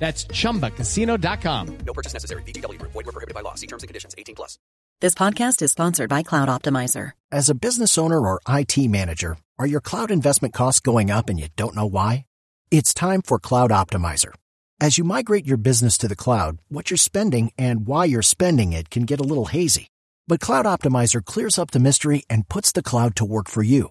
That's chumbacasino.com. No purchase necessary. VGW Group. Void were prohibited by law. See terms and conditions. 18 plus. This podcast is sponsored by Cloud Optimizer. As a business owner or IT manager, are your cloud investment costs going up and you don't know why? It's time for Cloud Optimizer. As you migrate your business to the cloud, what you're spending and why you're spending it can get a little hazy. But Cloud Optimizer clears up the mystery and puts the cloud to work for you.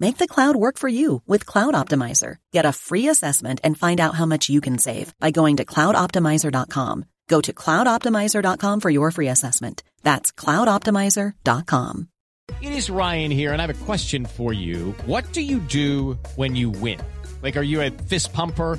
Make the cloud work for you with Cloud Optimizer. Get a free assessment and find out how much you can save by going to cloudoptimizer.com. Go to cloudoptimizer.com for your free assessment. That's cloudoptimizer.com. It is Ryan here, and I have a question for you. What do you do when you win? Like, are you a fist pumper?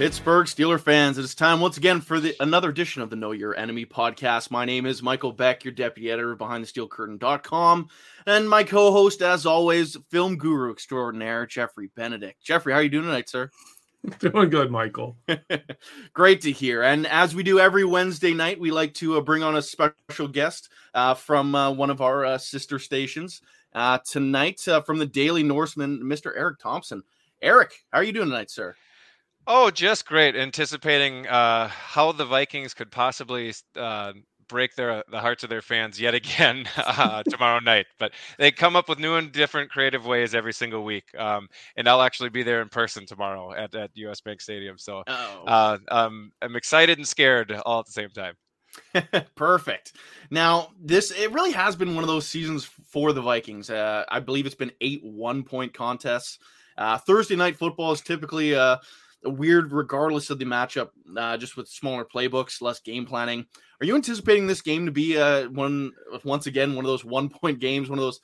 Pittsburgh Steeler fans, it is time once again for the another edition of the Know Your Enemy podcast. My name is Michael Beck, your deputy editor behind the steelcurtain.com, and my co-host, as always, film guru extraordinaire, Geoffrey Benedict. Geoffrey, how are you doing tonight, sir? Doing good, Michael. Great to hear. And as we do every Wednesday night, we like to uh, bring on a special guest uh, from uh, one of our uh, sister stations. Uh, tonight, uh, from the Daily Norseman, Mr. Eric Thompson. Eric, how are you doing tonight, sir? Oh, just great. Anticipating uh, how the Vikings could possibly uh, break their the hearts of their fans yet again uh, tomorrow night. But they come up with new and different creative ways every single week. Um, and I'll actually be there in person tomorrow at, at US Bank Stadium. So Oh. uh, um, I'm excited and scared all at the same time. Perfect. Now, this it really has been one of those seasons for the Vikings. Uh, I believe it's been eight one point contests. Uh, Thursday night football is typically uh, weird, regardless of the matchup. Uh, just with smaller playbooks, less game planning. Are you anticipating this game to be uh, one once again one of those one point games, one of those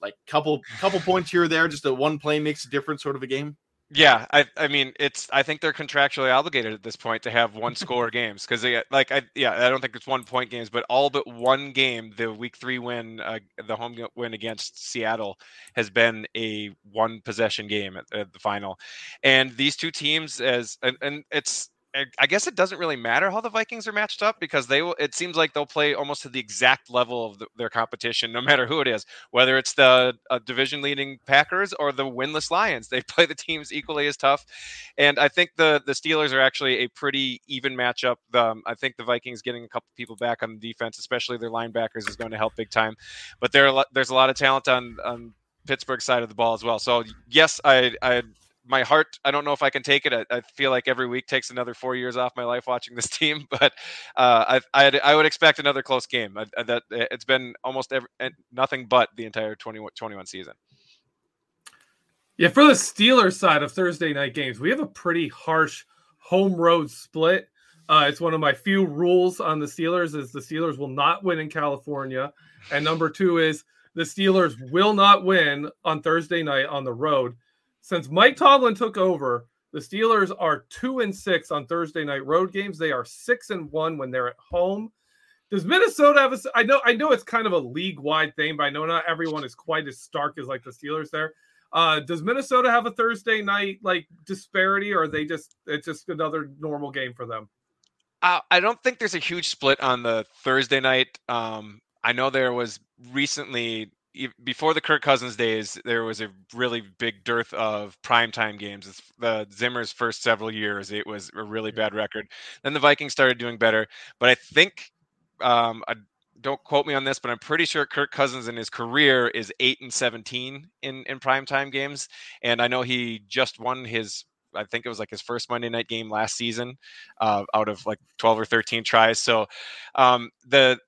like couple couple points here or there, just a one play makes a difference sort of a game? Yeah, I I mean it's I think they're contractually obligated at this point to have one score games because they like I yeah I don't think it's one point games but all but one game the week three win uh, the home win against Seattle has been a one possession game at, at the final, and these two teams as and, and it's I- guess it doesn't really matter how the Vikings are matched up because they will. It seems like they'll play almost to the exact level of the, their competition, no matter who it is. Whether it's the uh, division-leading Packers or the winless Lions, they play the teams equally as tough. And I think the the Steelers are actually a pretty even matchup. Um, I think the Vikings getting a couple people back on the defense, especially their linebackers, is going to help big time. But there are there's a lot of talent on on Pittsburgh side of the ball as well. So yes, I I my heart i don't know if i can take it I, I feel like every week takes another four years off my life watching this team but uh, I, I i would expect another close game I, that it's been almost every, eh, nothing but the entire 20, 21 season Yeah, for the Steelers side of Thursday night games, we have a pretty harsh home road split. Uh, it's one of my few rules on the Steelers is the Steelers will not win in California, and number two is the Steelers will not win on Thursday night on the road. Since Mike Tomlin took over, the Steelers are two and six on Thursday night road games. They are six and one when they're at home. Does Minnesota have a? I know, I know it's kind of a league wide thing, but I know not everyone is quite as stark as like the Steelers there. Uh, does Minnesota have a Thursday night like disparity, or are they just it's just another normal game for them? Uh, I don't think there's a huge split on the Thursday night. Um, I know there was recently before the Kirk Cousins days, there was a really big dearth of primetime games. It's the Zimmer's first several years, it was a really bad record. Then the Vikings started doing better, but I think um, I, don't quote me on this, but I'm pretty sure Kirk Cousins in his career is eight and 17 in in primetime games, and I know he just won his. I think it was like his first Monday night game last season, uh, out of like 12 or 13 tries. So, um, the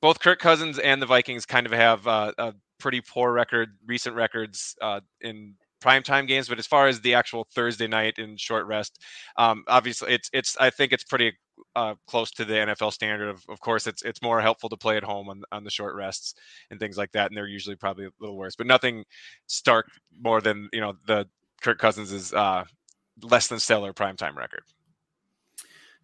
both Kirk Cousins and the Vikings kind of have uh, a pretty poor record, recent records uh, in primetime games. But as far as the actual Thursday night in short rest, um, obviously it's it's I think it's pretty uh, close to the NFL standard. Of, of course, it's it's more helpful to play at home on on the short rests and things like that, and they're usually probably a little worse. But nothing stark more than you know the Kirk Cousins is uh, less than stellar primetime record.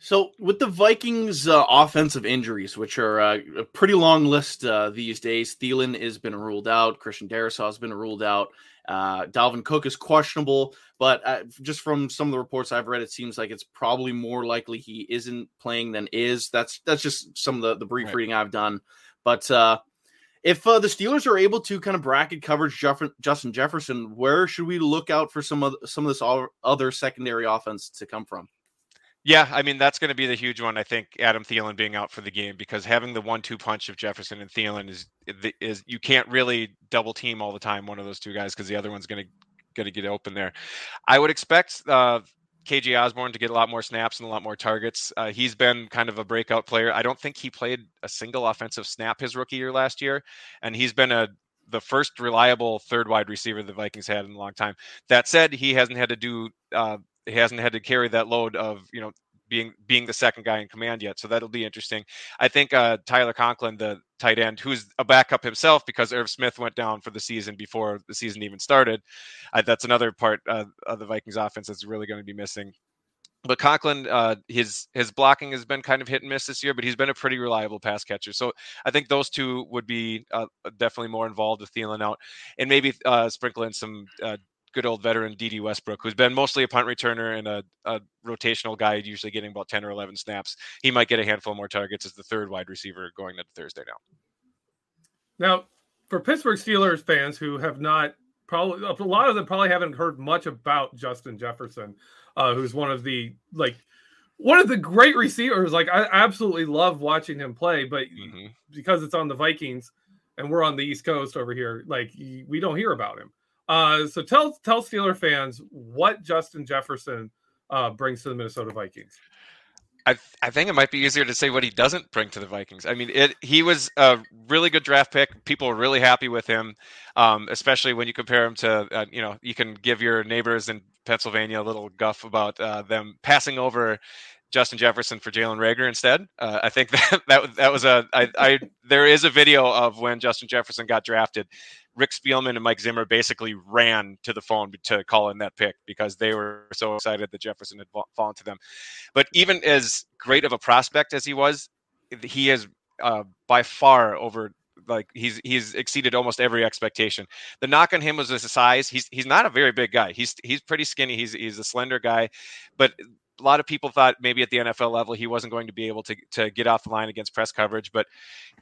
So, with the Vikings' uh, offensive injuries, which are uh, a pretty long list uh, these days, Thielen has been ruled out. Christian Darrisaw has been ruled out. Uh, Dalvin Cook is questionable, but uh, just from some of the reports I've read, it seems like it's probably more likely he isn't playing than is. That's that's just some of the, the brief Right. reading I've done. But uh, if uh, the Steelers are able to kind of bracket coverage Jeff- Justin Jefferson, where should we look out for some of some of this all- other secondary offense to come from? Yeah, I mean that's going to be the huge one. I think Adam Thielen being out for the game because having the one-two punch of Jefferson and Thielen is is you can't really double team all the time one of those two guys because the other one's going to going to get open there. I would expect uh, KJ Osborn to get a lot more snaps and a lot more targets. Uh, he's been kind of a breakout player. I don't think he played a single offensive snap his rookie year last year, and he's been a the first reliable third wide receiver the Vikings had in a long time. That said, he hasn't had to do uh, he hasn't had to carry that load of you know being being the second guy in command yet. So that'll be interesting. I think uh, Tyler Conklin, the tight end, who's a backup himself because Irv Smith went down for the season before the season even started. Uh, that's another part uh, of the Vikings offense that's really going to be missing. But Conklin, uh, his his blocking has been kind of hit and miss this year, but he's been a pretty reliable pass catcher. So I think those two would be uh, definitely more involved with Thielen out, and maybe uh, sprinkle in some good old veteran Dede Westbrook, who's been mostly a punt returner and a, a, rotational guy, usually getting about 10 or 11 snaps. He might get a handful more targets as the third wide receiver going into Thursday now. Now, for Pittsburgh Steelers fans who have not probably a lot of them probably haven't heard much about Justin Jefferson, uh, who's one of the like one of the great receivers. Like I absolutely love watching him play, but Mm-hmm. because it's on the Vikings and we're on the East Coast over here, like we don't hear about him. Uh, so tell tell Steeler fans what Justin Jefferson uh, brings to the Minnesota Vikings. I, I think it might be easier to say what he doesn't bring to the Vikings. I mean, it he was a really good draft pick. People were really happy with him, um, especially when you compare him to uh, you know you can give your neighbors in Pennsylvania a little guff about uh, them passing over Justin Jefferson for Jalen Reagor instead. Uh, I think that that that was a I, I there is a video of when Justin Jefferson got drafted. Rick Spielman and Mike Zimmer basically ran to the phone to call in that pick because they were so excited that Jefferson had fallen to them. But even as great of a prospect as he was, he has uh, by far over like he's he's exceeded almost every expectation. The knock on him was his size. He's he's not a very big guy. He's he's pretty skinny. He's he's a slender guy, but a lot of people thought maybe at the NFL level he wasn't going to be able to to get off the line against press coverage, but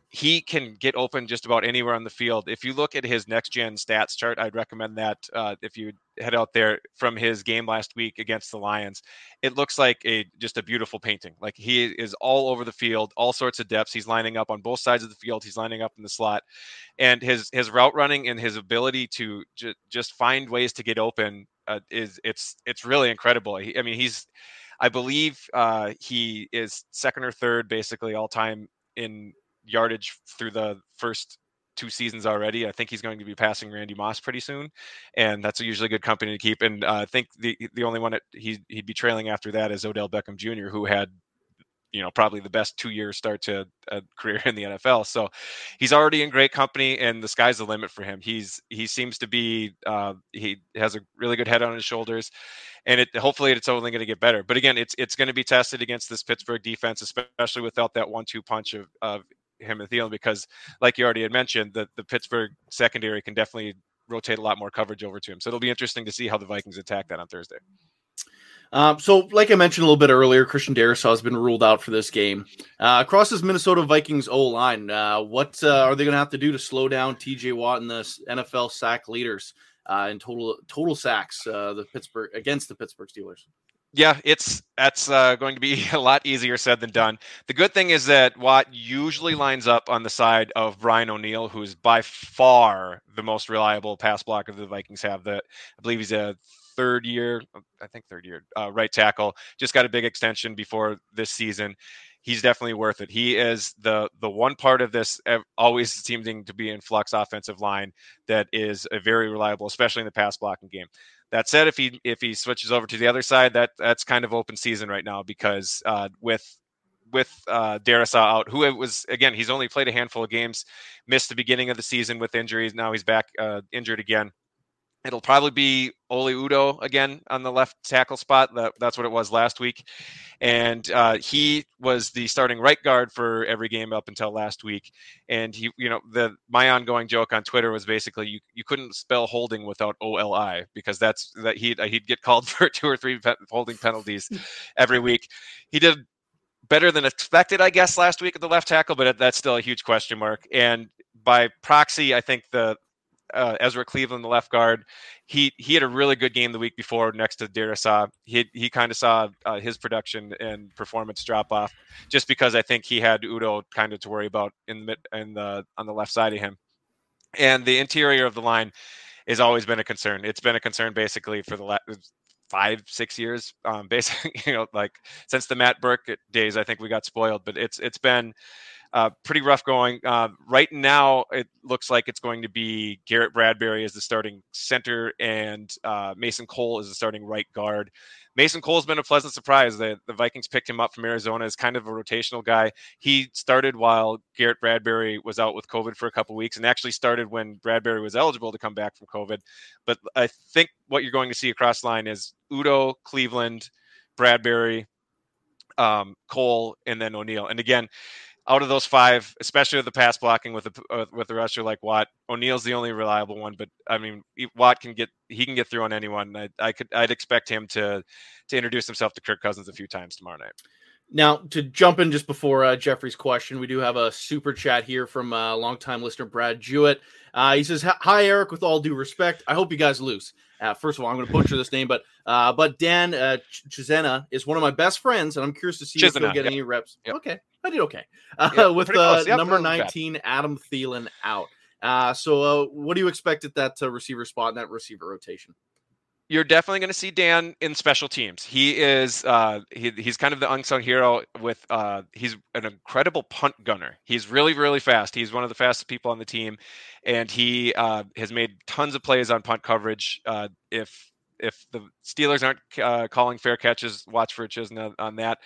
he can get open just about anywhere on the field. If you look at his next gen stats chart, I'd recommend that uh, if you head out there from his game last week against the Lions, it looks like a just a beautiful painting. Like he is all over the field, all sorts of depths. He's lining up on both sides of the field. He's lining up in the slot, and his his route running and his ability to ju- just find ways to get open uh, is it's it's really incredible. He, I mean, he's I believe uh, he is second or third, basically all time in yardage through the first two seasons already. I think he's going to be passing Randy Moss pretty soon, and that's usually good company to keep. And uh, I think the the only one that he he'd be trailing after that is Odell Beckham Jr., who had you know probably the best two year start to a career in the NFL. So he's already in great company, and the sky's the limit for him. He's he seems to be uh, he has a really good head on his shoulders, and it hopefully it's only going to get better. But again, it's it's going to be tested against this Pittsburgh defense, especially without that one two punch of of him and Thielen, because like you already had mentioned, the the Pittsburgh secondary can definitely rotate a lot more coverage over to him. So it'll be interesting to see how the Vikings attack that on Thursday. Um, so, like I mentioned a little bit earlier, Christian Darrisaw has been ruled out for this game. Uh, across this Minnesota Vikings O line, uh, what uh, are they going to have to do to slow down T.J. Watt and the NFL sack leaders uh, in total total sacks uh, the Pittsburgh against the Pittsburgh Steelers? Yeah, it's that's uh, going to be a lot easier said than done. The good thing is that Watt usually lines up on the side of Brian O'Neill, who's by far the most reliable pass blocker the Vikings have. That I believe he's a third year, I think third year, uh, right tackle. Just got a big extension before this season. He's definitely worth it. He is the the one part of this always seeming to be in flux offensive line that is a very reliable, especially in the pass blocking game. That said, if he if he switches over to the other side, that that's kind of open season right now because uh, with with uh, Darrisaw out, who it was again, he's only played a handful of games, missed the beginning of the season with injuries. Now he's back uh, injured again. It'll probably be Oli Udoh again on the left tackle spot. That, that's what it was last week. And uh, he was the starting right guard for every game up until last week. And he, you know, the my ongoing joke on Twitter was basically you, you couldn't spell holding without O L I because that's that he'd he'd get called for two or three holding penalties every week. He did better than expected, I guess, last week at the left tackle, but that's still a huge question mark. And by proxy, I think the uh, Ezra Cleveland, the left guard. He he had a really good game the week before next to Darrisaw. He he kind of saw uh, his production and performance drop off just because I think he had Udoh kind of to worry about in the in the on the left side of him, and the interior of the line has always been a concern. It's been a concern basically for the last five six years um basically you know like since the Matt Birk days i think we got spoiled but it's it's been uh, pretty rough going. Uh, right now, it looks like it's going to be Garrett Bradbury as the starting center and uh, Mason Cole as the starting right guard. Mason Cole's been a pleasant surprise. The, the Vikings picked him up from Arizona as kind of a rotational guy. He started while Garrett Bradbury was out with COVID for a couple weeks and actually started when Bradbury was eligible to come back from COVID. But I think what you're going to see across the line is Udoh, Cleveland, Bradbury, um, Cole, and then O'Neill. And again, out of those five, especially with the pass blocking with the uh, with the rusher like Watt, O'Neill's the only reliable one. But I mean, Watt can get he can get through on anyone. I, I could I'd expect him to to introduce himself to Kirk Cousins a few times tomorrow night. Now, to jump in just before uh, Geoffrey's question, we do have a super chat here from uh, longtime listener Brad Jewett. Uh, he says, "Hi, Eric. With all due respect, I hope you guys lose. Uh, first of all, I'm going to butcher this name, but uh, but Dan uh, Chisena is one of my best friends, and I'm curious to see if he'll get yep. any reps. Yep. Okay, I did okay uh, Yep, with uh. Yep, number not bad. 19 Adam Thielen out. Uh, so, uh, what do you expect at that uh, receiver spot in that receiver rotation? you're definitely going to see Dan in special teams. He is uh, he, he's kind of the unsung hero with uh, he's an incredible punt gunner. He's really really fast. He's one of the fastest people on the team, and he uh, has made tons of plays on punt coverage. Uh, if if the Steelers aren't uh, calling fair catches, watch for Chisena on that.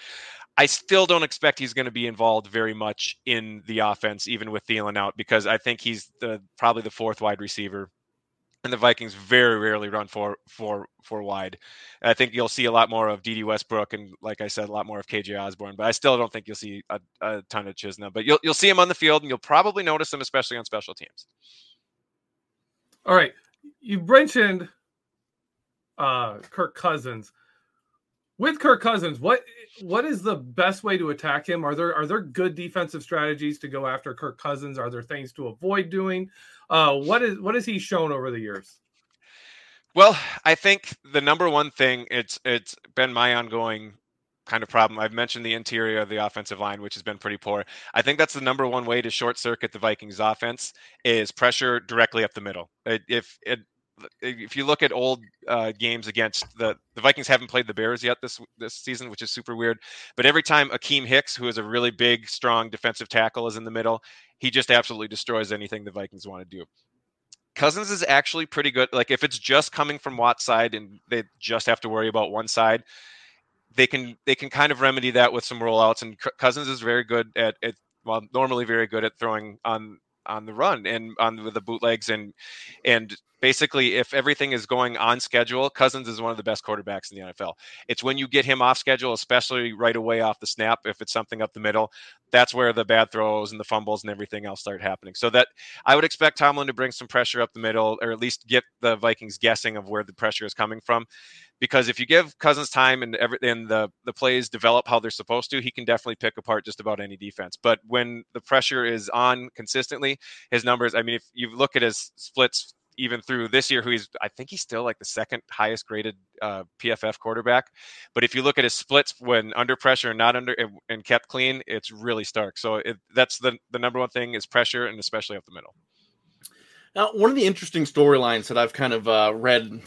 I still don't expect he's going to be involved very much in the offense, even with Thielen out, because I think he's the probably the fourth wide receiver and the Vikings very rarely run for for for wide. I think you'll see a lot more of Dede Westbrook and, like I said, a lot more of KJ Osborn. But I still don't think you'll see a, a ton of Chisena. But you'll you'll see him on the field, and you'll probably notice him, especially on special teams. All right. You mentioned uh Kirk Cousins. With Kirk Cousins, what what is the best way to attack him? Are there are there good defensive strategies to go after Kirk Cousins? Are there things to avoid doing? Uh what is what has he shown over the years? Well, I think the number one thing it's it's been my ongoing kind of problem. I've mentioned the interior of the offensive line, which has been pretty poor. I think that's the number one way to short circuit the Vikings offense is pressure directly up the middle. If it if you look at old uh, games against the the Vikings haven't played the Bears yet this this season, which is super weird. But every time Akiem Hicks, who is a really big, strong defensive tackle, is in the middle, he just absolutely destroys anything the Vikings want to do. Cousins is actually pretty good. Like if it's just coming from Watt's side and they just have to worry about one side, they can they can kind of remedy that with some rollouts. And Cousins is very good at, at well, normally very good at throwing on on the run and on the bootlegs and and basically if everything is going on schedule cousins is one of the best quarterbacks in the nfl it's when you get him off schedule especially right away off the snap if it's something up the middle that's where the bad throws and the fumbles and everything else start happening. So that i would expect tomlin to bring some pressure up the middle or at least get the vikings guessing of where the pressure is coming from because if you give Cousins time and every, and the the plays develop how they're supposed to, he can definitely pick apart just about any defense. But when the pressure is on consistently, his numbers. I mean, if you look at his splits even through this year, who he's I think he's still like the second highest graded uh, PFF quarterback. But if you look at his splits when under pressure and not under and, kept clean, it's really stark. So it, that's the the number one thing is pressure and especially up the middle. Now, one of the interesting storylines that I've kind of uh, read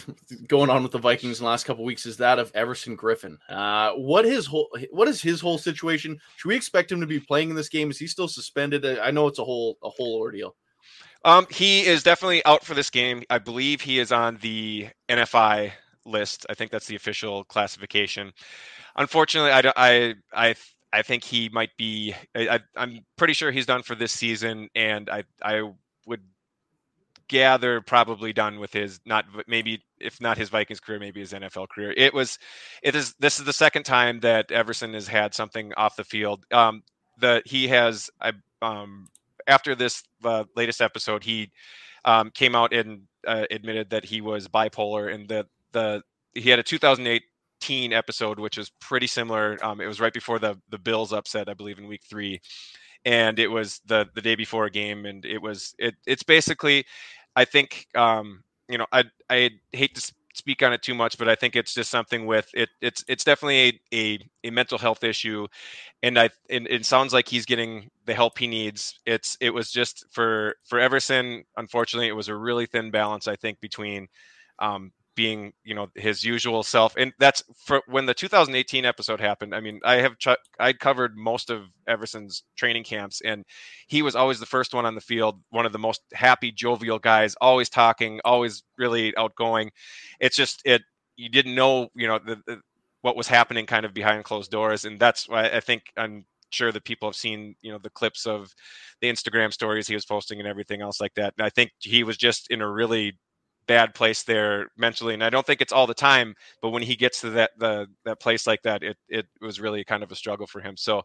going on with the Vikings in the last couple weeks is that of Everson Griffen. Uh, what his whole what is his whole situation? Should we expect him to be playing in this game? Is he still suspended? I know it's a whole a whole ordeal. Um, he is definitely out for this game. I believe he is on the NFI list. I think that's the official classification. Unfortunately, I I I I think he might be. I, am pretty sure he's done for this season, and I I gather probably done with his not maybe if not his Vikings career, maybe his NFL career. It was it is this is the second time that Everson has had something off the field. Um, the he has I um after this uh, latest episode, he um, came out and uh, admitted that he was bipolar and that the he had a 2018 episode which is pretty similar. Um, it was right before the the Bills upset, I believe, in Week Three and it was the the day before a game and it was it it's basically i think um you know i i hate to speak on it too much but i think it's just something with it it's it's definitely a a, a mental health issue and i and it sounds like he's getting the help he needs. It's it was just for for everson unfortunately it was a really thin balance i think between um being you know his usual self and that's for when the 2018 episode happened i mean i have ch- i covered most of everson's training camps and he was always the first one on the field one of the most happy jovial guys always talking always really outgoing. It's just it you didn't know you know the, the, what was happening kind of behind closed doors and that's why i think i'm sure that people have seen you know the clips of the instagram stories he was posting and everything else like that and i think he was just in a really bad place there mentally and i don't think it's all the time but when he gets to that the that place like that it it was really kind of a struggle for him. So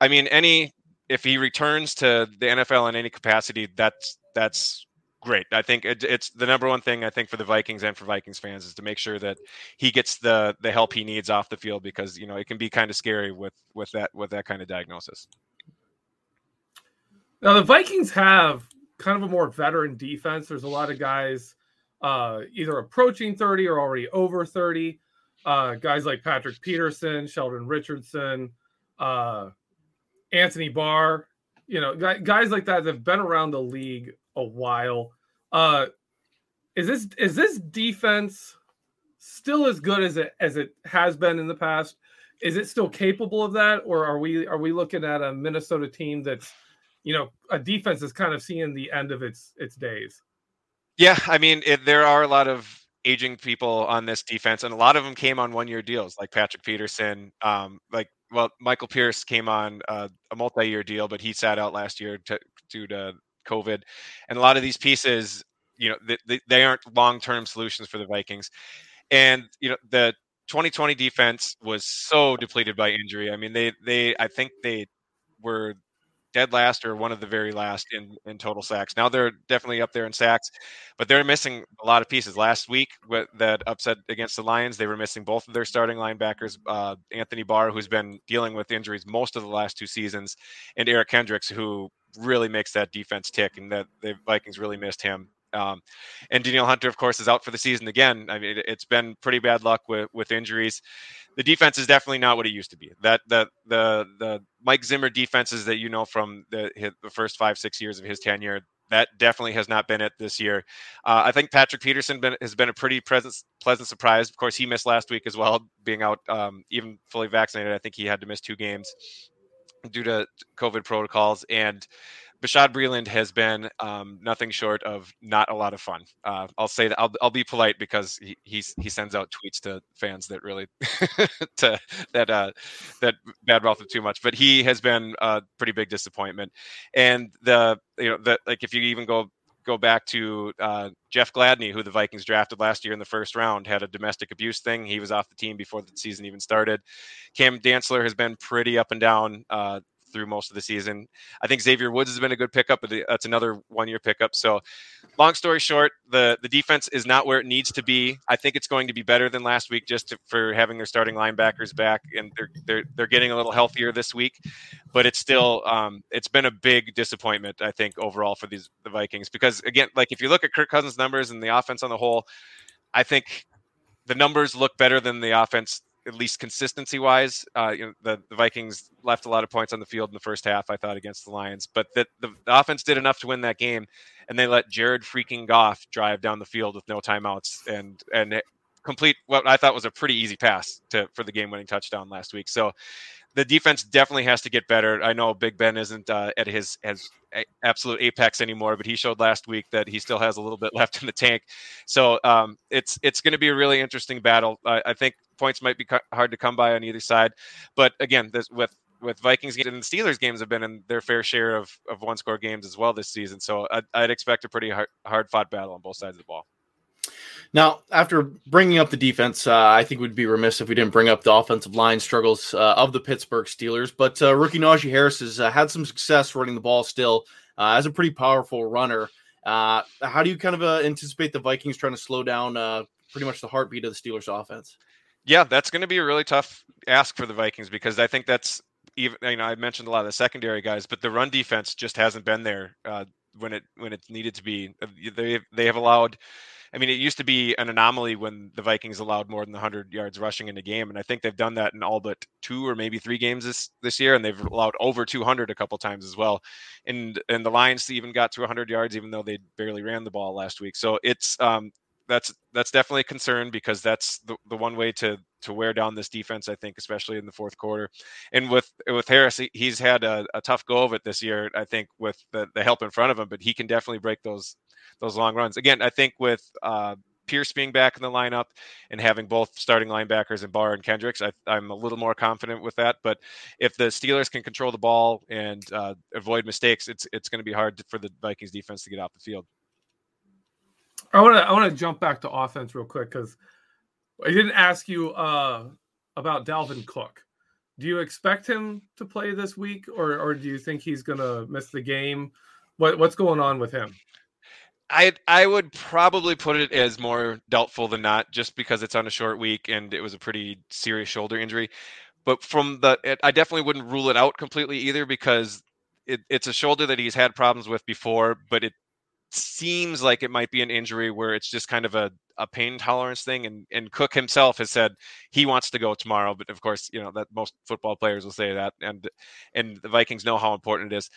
i mean any if he returns to the nfl in any capacity that's that's great. I think it, it's the number one thing i think for the vikings and for vikings fans is to make sure that he gets the the help he needs off the field because you know it can be kind of scary with with that with that kind of diagnosis. Now the vikings have kind of a more veteran defense. There's a lot of guys uh, either approaching 30 or already over 30. Uh, guys like Patrick Peterson, Sheldon Richardson, uh, Anthony Barr, you know, guys like that that have been around the league a while. Uh, is this is this defense still as good as it as it has been in the past? Is it still capable of that, or are we are we looking at a Minnesota team that's, you know, a defense is kind of seeing the end of its its days? Yeah, I mean, it, there are a lot of aging people on this defense, and a lot of them came on one-year deals, like Patrick Peterson. Um, like, well, Michael Pierce came on uh, a multi-year deal, but he sat out last year to, due to COVID. And a lot of these pieces, you know, they, they aren't long-term solutions for the Vikings. And you know, the 2020 defense was so depleted by injury. I mean, they they I think they were dead last or one of the very last in, in total sacks. Now they're definitely up there in sacks, but they're missing a lot of pieces. Last week, with that upset against the Lions, they were missing both of their starting linebackers, uh, Anthony Barr, who's been dealing with injuries most of the last two seasons, and Eric Kendricks, who really makes that defense tick, and that the Vikings really missed him. Um, and Danielle Hunter, of course, is out for the season again. I mean, it's been pretty bad luck with with injuries the defense is definitely not what it used to be. That the the the Mike Zimmer defenses that you know from the his, the first five six years of his tenure, that definitely has not been it this year. Uh, I think Patrick Peterson been, has been a pretty pleasant pleasant surprise. Of course, he missed last week as well, being out um, even fully vaccinated. I think he had to miss two games due to COVID protocols and. Bashaud Breeland has been um, nothing short of not a lot of fun. Uh, I'll say that I'll, I'll be polite because he he's, he sends out tweets to fans that really to that uh, that bad mouth him too much. But he has been a pretty big disappointment. And the you know that like if you even go go back to uh, Jeff Gladney, who the Vikings drafted last year in the first round, had a domestic abuse thing. He was off the team before the season even started. Cam Dantzler has been pretty up and down uh, through most of the season. I think Xavier Woods has been a good pickup, but that's another one-year pickup. So, long story short, the the defense is not where it needs to be. I think it's going to be better than last week, just to, for having their starting linebackers back, and they're they're they're getting a little healthier this week. But it's still um, it's been a big disappointment, I think, overall for these the Vikings because again, like if you look at Kirk Cousins' numbers and the offense on the whole, I think the numbers look better than the offense at least consistency wise. Uh, you know, the, the Vikings left a lot of points on the field in the first half, I thought, against the Lions, but that the, the, offense did enough to win that game, and they let Jared freaking Goff drive down the field with no timeouts and and complete what I thought was a pretty easy pass to for the game winning touchdown last week. So the defense definitely has to get better. I know Big Ben isn't uh, at his has absolute apex anymore, but he showed last week that he still has a little bit left in the tank. So um, it's it's going to be a really interesting battle. I, I think points might be hard to come by on either side, but again, this, with with Vikings and the Steelers games have been in their fair share of, of one score games as well this season. So I'd, I'd expect a pretty hard, hard fought battle on both sides of the ball. Now, after bringing up the defense, uh, I think we'd be remiss if we didn't bring up the offensive line struggles uh, of the Pittsburgh Steelers. But uh, rookie Najee Harris has uh, had some success running the ball still uh, as a pretty powerful runner. Uh, how do you kind of anticipate the Vikings trying to slow down pretty much the heartbeat of the Steelers offense? Yeah, that's going to be a really tough ask for the Vikings because I think that's even you know I mentioned a lot of the secondary guys, but the run defense just hasn't been there when it when it's needed to be. They they have allowed I mean, it used to be an anomaly when the Vikings allowed more than 100 yards rushing in a game, and I think they've done that in all but two or maybe three games this this year, and they've allowed over 200 a couple times as well. And and the Lions even got to 100 yards, even though they barely ran the ball last week. So it's um, that's that's definitely a concern because that's the, the one way to to wear down this defense. I think, especially in the fourth quarter. And with with Harris, he's had a, a tough go of it this year. I think with the, the help in front of him, but he can definitely break those those long runs. Again, I think with uh, Pierce being back in the lineup and having both starting linebackers and Barr and Kendricks, I, am a little more confident with that. But if the Steelers can control the ball and uh, avoid mistakes, it's it's going to be hard to, for the Vikings defense to get off the field. I want to I want to jump back to offense real quick because I didn't ask you uh, about Dalvin Cook. Do you expect him to play this week, or or do you think he's going to miss the game? What what's going on with him? I I would probably put it as more doubtful than not, just because it's on a short week and it was a pretty serious shoulder injury. But from the, it, I definitely wouldn't rule it out completely either because it, it's a shoulder that he's had problems with before, but it seems like it might be an injury where it's just kind of a, a pain tolerance thing. And and Cook himself has said he wants to go tomorrow, but of course, you know that most football players will say that, and and the Vikings know how important it is.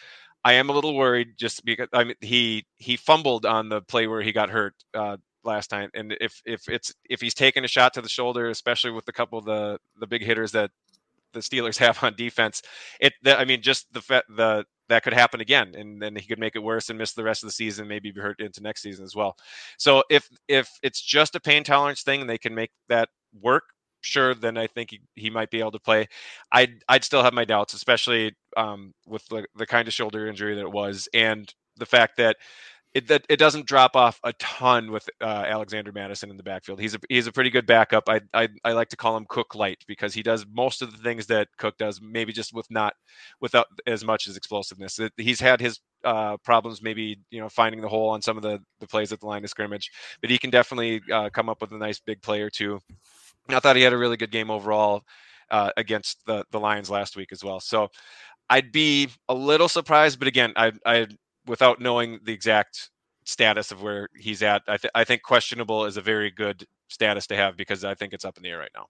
I am a little worried just because I mean he he fumbled on the play where he got hurt uh, last time, and if if it's if he's taking a shot to the shoulder, especially with a couple of the the big hitters that the Steelers have on defense, it I mean just the the that could happen again, and then he could make it worse and miss the rest of the season, maybe be hurt into next season as well. So if if it's just a pain tolerance thing, and they can make that work, sure, then I think he, he might be able to play. I'd I'd still have my doubts, especially um, with the, the kind of shoulder injury that it was, and the fact that it that it doesn't drop off a ton with uh, Alexander Mattison in the backfield. He's a he's a pretty good backup. I, I I like to call him Cook light because he does most of the things that Cook does, maybe just with not without as much as explosiveness. He's had his uh, problems, maybe you know finding the hole on some of the the plays at the line of scrimmage, but he can definitely uh, come up with a nice big play or two. I thought he had a really good game overall uh, against the the Lions last week as well. So I'd be a little surprised, but again, I I without knowing the exact status of where he's at, I, th- I think questionable is a very good status to have because I think it's up in the air right now.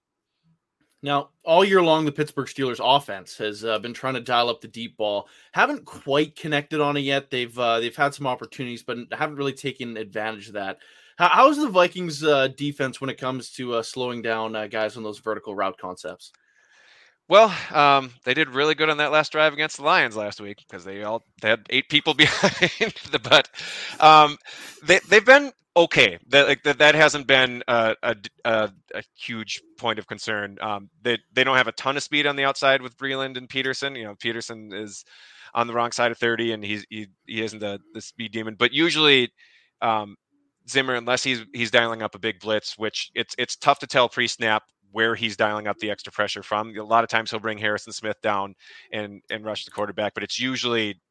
Now, all year long, the Pittsburgh Steelers offense has uh, been trying to dial up the deep ball. Haven't quite connected on it yet. They've uh, they've had some opportunities, but haven't really taken advantage of that. How, how's the Vikings uh, defense when it comes to uh, slowing down uh, guys on those vertical route concepts? Well, um, they did really good on that last drive against the Lions last week because they all they had eight people behind the butt. um, they they've been okay. That like that, that hasn't been a, a, a, huge point of concern. Um, they they don't have a ton of speed on the outside with Breeland and Peterson. You know, Peterson is on the wrong side of thirty, and he's he, he isn't the the speed demon. But usually, um, Zimmer, unless he's he's dialing up a big blitz, which it's it's tough to tell pre-snap where he's dialing up the extra pressure from. A lot of times he'll bring Harrison Smith down and and rush the quarterback, but it's usually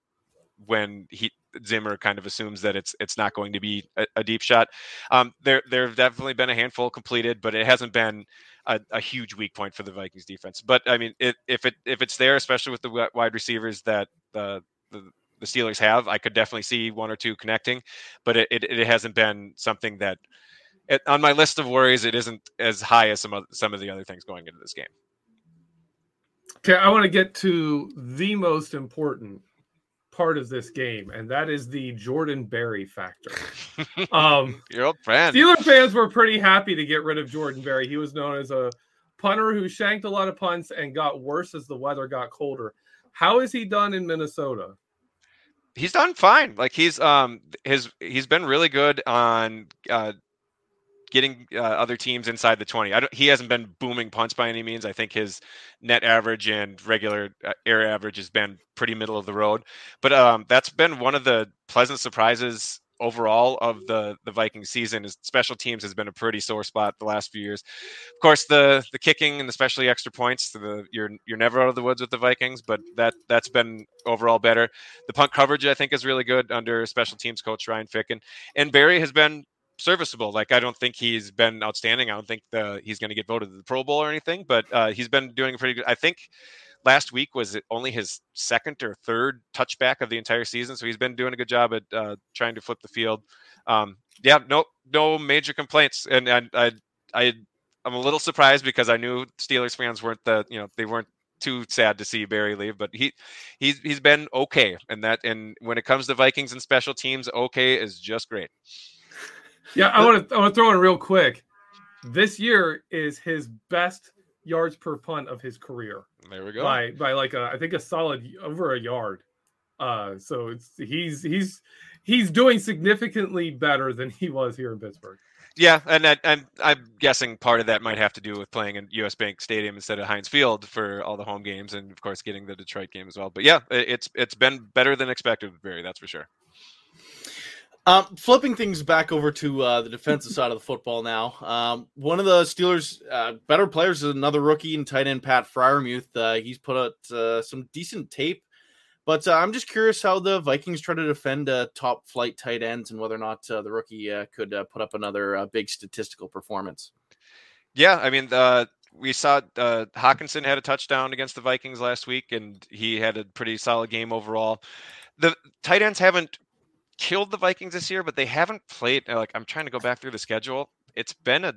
when he Zimmer kind of assumes that it's it's not going to be a, a deep shot. Um, there there have definitely been a handful completed, but it hasn't been a, a huge weak point for the Vikings defense. But I mean, it, if it if it's there, especially with the wide receivers that the the Steelers have, I could definitely see one or two connecting, but it, it, it hasn't been something that it, on my list of worries, it isn't as high as some of some of the other things going into this game. Okay, I want to get to the most important part of this game, and that is the Jordan Berry factor. Um, Your old friend. Steeler fans were pretty happy to get rid of Jordan Berry. He was known as a punter who shanked a lot of punts and got worse as the weather got colder. How is he done in Minnesota? He's done fine. Like he's um his he's been really good on uh getting uh, other teams inside the 20. I don't, he hasn't been booming punts by any means. I think his net average and regular uh, air average has been pretty middle of the road. But um, that's been one of the pleasant surprises overall of the the Viking season is special teams has been a pretty sore spot the last few years. Of course, the the kicking and especially extra points, the you're you're never out of the woods with the Vikings, but that that's been overall better. The punt coverage I think is really good under special teams coach Ryan Ficken, and Berry has been serviceable. Like I don't think he's been outstanding. I don't think the, he's going to get voted to the Pro Bowl or anything, but uh, he's been doing pretty good. I think last week was only his second or third touchback of the entire season, so he's been doing a good job at uh, trying to flip the field. Um, yeah, no, no major complaints, and, and I, I, I'm a little surprised because I knew Steelers fans weren't the, you know, they weren't too sad to see Berry leave, but he he's he's been okay, and that and when it comes to Vikings and special teams, okay is just great. Yeah, I want to I want to throw in real quick. This year is his best yards per punt of his career There we go. by by like a, I think a solid over a yard. Uh, so it's he's he's he's doing significantly better than he was here in Pittsburgh. Yeah, and that, and I'm guessing part of that might have to do with playing in U.S. Bank Stadium instead of Heinz Field for all the home games, and of course getting the Detroit game as well. But yeah, it- it's it's been better than expected Berry. That's for sure. Um, flipping things back over to uh, the defensive side of the football now. Um, one of the Steelers' uh, better players is another rookie and tight end, Pat Freiermuth. Uh, he's put out uh, some decent tape, but uh, I'm just curious how the Vikings try to defend uh, top flight tight ends and whether or not the rookie could put up another big statistical performance. Yeah, I mean, we saw uh, Hockenson had a touchdown against the Vikings last week, and he had a pretty solid game overall. The tight ends haven't killed the Vikings this year, but they haven't played. uh, Like I'm trying to go back through the schedule. It's been a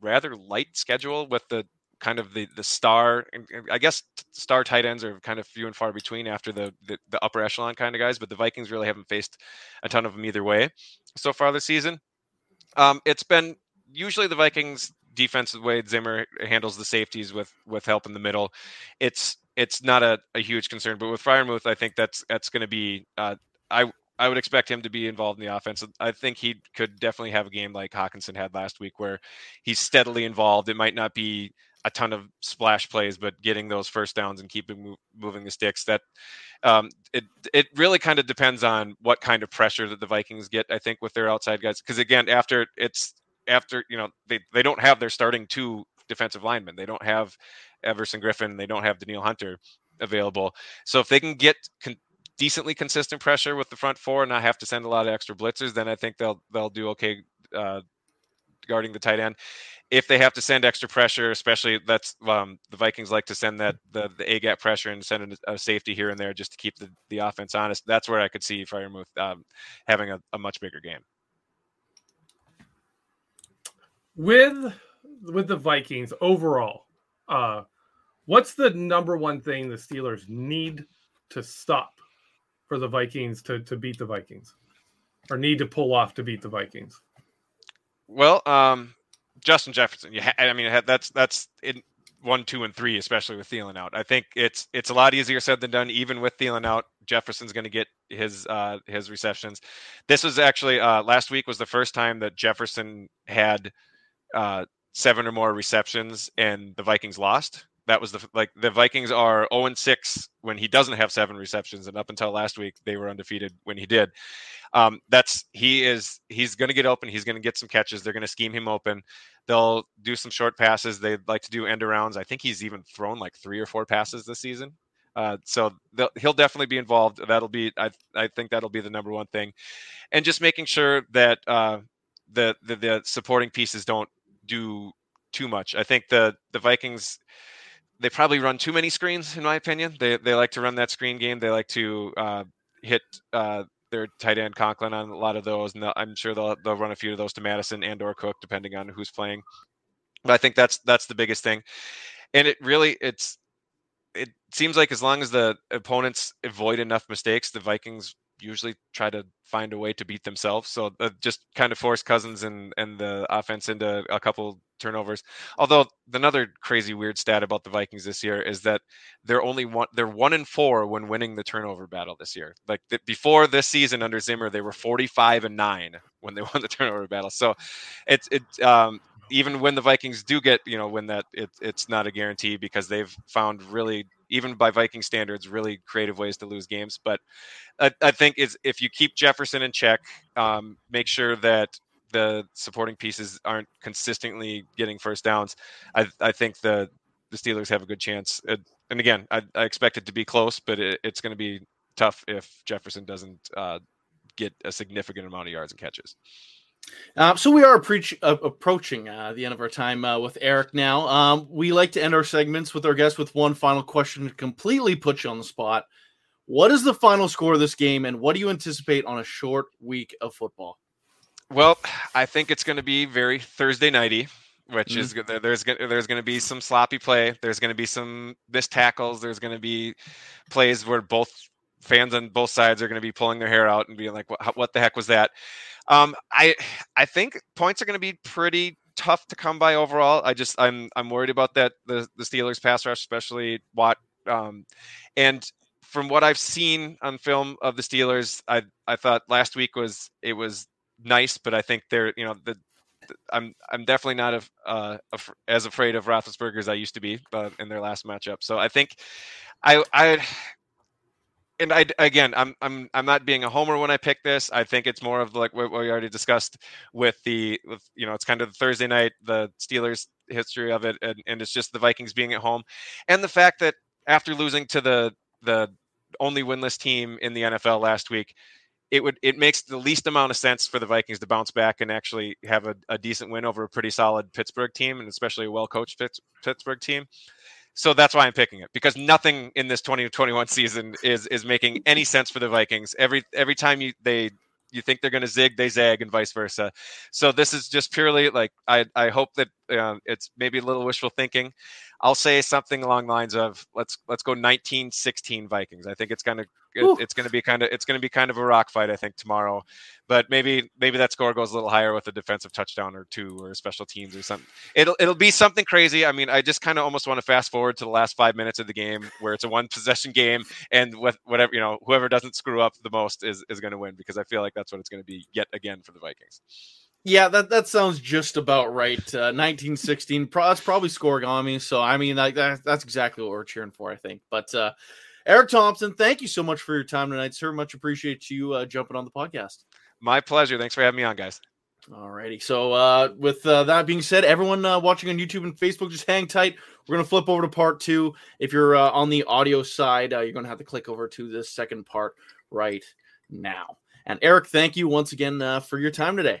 rather light schedule with the kind of the the star. I guess star tight ends are kind of few and far between after the, the the upper echelon kind of guys, but the Vikings really haven't faced a ton of them either way so far this season. Um, it's been usually the Vikings defense way Zimmer handles the safeties with with help in the middle. It's it's not a, a huge concern, but with Freiermuth, I think that's that's going to be. Uh, I I would expect him to be involved in the offense. I think he could definitely have a game like Hockenson had last week, where he's steadily involved. It might not be a ton of splash plays, but getting those first downs and keeping moving the sticks. That um, it it really kind of depends on what kind of pressure that the Vikings get. I think with their outside guys, because again, after it's after you know they they don't have their starting two defensive linemen. They don't have Everson Griffen. They don't have Danielle Hunter available. So if they can get con- decently consistent pressure with the front four and not have to send a lot of extra blitzers, then I think they'll they'll do okay uh, guarding the tight end. If they have to send extra pressure, especially that's um, the Vikings like to send that the the A gap pressure and send a, a safety here and there just to keep the, the offense honest. That's where I could see Freiermuth um, having a, a much bigger game. with with the Vikings overall, uh, What's the number one thing the Steelers need to stop for the Vikings to, to beat the Vikings or need to pull off to beat the Vikings? Well, um, Justin Jefferson. Ha- I mean, that's that's in one, two, and three, especially with Thielen out. I think it's it's a lot easier said than done. Even with Thielen out, Jefferson's going to get his uh, his receptions. This was actually uh, last week was the first time that Jefferson had uh, seven or more receptions and the Vikings lost. That was the like the Vikings are 0 and 6 when he doesn't have seven receptions, and up until last week they were undefeated when he did. Um, that's he is he's going to get open. He's going to get some catches. They're going to scheme him open. They'll do some short passes. They like to do end arounds. I think he's even thrown like three or four passes this season. Uh, so he'll definitely be involved. That'll be I I think that'll be the number one thing, and just making sure that uh, the, the the supporting pieces don't do too much. I think the the Vikings they probably run too many screens in my opinion. They they like to run that screen game. They like to uh, hit uh, their tight end Conklin on a lot of those, and I'm sure they'll they'll run a few of those to Mattison and or Cook depending on who's playing. But I think that's that's the biggest thing, and it really it's it seems like as long as the opponents avoid enough mistakes, the Vikings usually try to find a way to beat themselves. So uh, just kind of force Cousins and and the offense into a couple turnovers. Although another crazy weird stat about the Vikings this year is that they're only one they're one in four when winning the turnover battle this year. Like the, before this season under Zimmer, they were 45 and nine when they won the turnover battle. So it's it um even when the Vikings do get, you know, when that it, it's not a guarantee because they've found really, even by Viking standards, really creative ways to lose games. But I, I think is if you keep Jefferson in check, um, make sure that the supporting pieces aren't consistently getting first downs. I, I think the the Steelers have a good chance. Uh, and again, I, I, expect it to be close, but it, it's going to be tough if Jefferson doesn't uh, get a significant amount of yards and catches. Uh, so we are uh, approaching uh, the end of our time uh, with Eric now. Um, we like to end our segments with our guests with one final question to completely put you on the spot. What is the final score of this game, and what do you anticipate on a short week of football? Well, I think it's going to be very Thursday nighty, which mm-hmm. is there's there's going to be some sloppy play. There's going to be some missed tackles. There's going to be plays where both fans on both sides are going to be pulling their hair out and being like, "What, what the heck was that?" Um, I I think points are going to be pretty tough to come by overall. I just I'm I'm worried about that the the Steelers pass rush, especially Watt. Um, and from what I've seen on film of the Steelers, I I thought last week was it was nice, but I think they're you know the I'm I'm definitely not a, uh, as afraid of Roethlisberger as I used to be uh, in their last matchup. So I think I I and I again, I'm I'm I'm not being a homer when I pick this. I think it's more of like what we already discussed with the with you know it's kind of the Thursday night, the Steelers history of it, and, and it's just the Vikings being at home, and the fact that after losing to the the only winless team in the NFL last week, it would it makes the least amount of sense for the Vikings to bounce back and actually have a, a decent win over a pretty solid Pittsburgh team and especially a well coached Pittsburgh team. So that's why I'm picking it because nothing in this 2021 season is is making any sense for the Vikings. Every every time you they you think they're going to zig, they zag, and vice versa. So this is just purely like I I hope that uh, it's maybe a little wishful thinking. I'll say something along the lines of let's let's go 1916 Vikings. I think it's gonna it, it's gonna be kind of it's gonna be kind of a rock fight. I think tomorrow, but maybe maybe that score goes a little higher with a defensive touchdown or two or special teams or something. It'll it'll be something crazy. I mean, I just kind of almost want to fast forward to the last five minutes of the game where it's a one possession game and with whatever you know whoever doesn't screw up the most is is going to win because I feel like that's what it's going to be yet again for the Vikings. Yeah, that, that sounds just about right. Uh, 1916, pro- that's probably Scorigami. So, I mean, like, that, that's exactly what we're cheering for, I think. But uh, Eric Thompson, thank you so much for your time tonight, sir. Much appreciate you uh, jumping on the podcast. My pleasure. Thanks for having me on, guys. All righty. So, uh, with uh, that being said, everyone uh, watching on YouTube and Facebook, just hang tight. We're going to flip over to part two. If you're uh, on the audio side, uh, you're going to have to click over to the second part right now. And Eric, thank you once again uh, for your time today.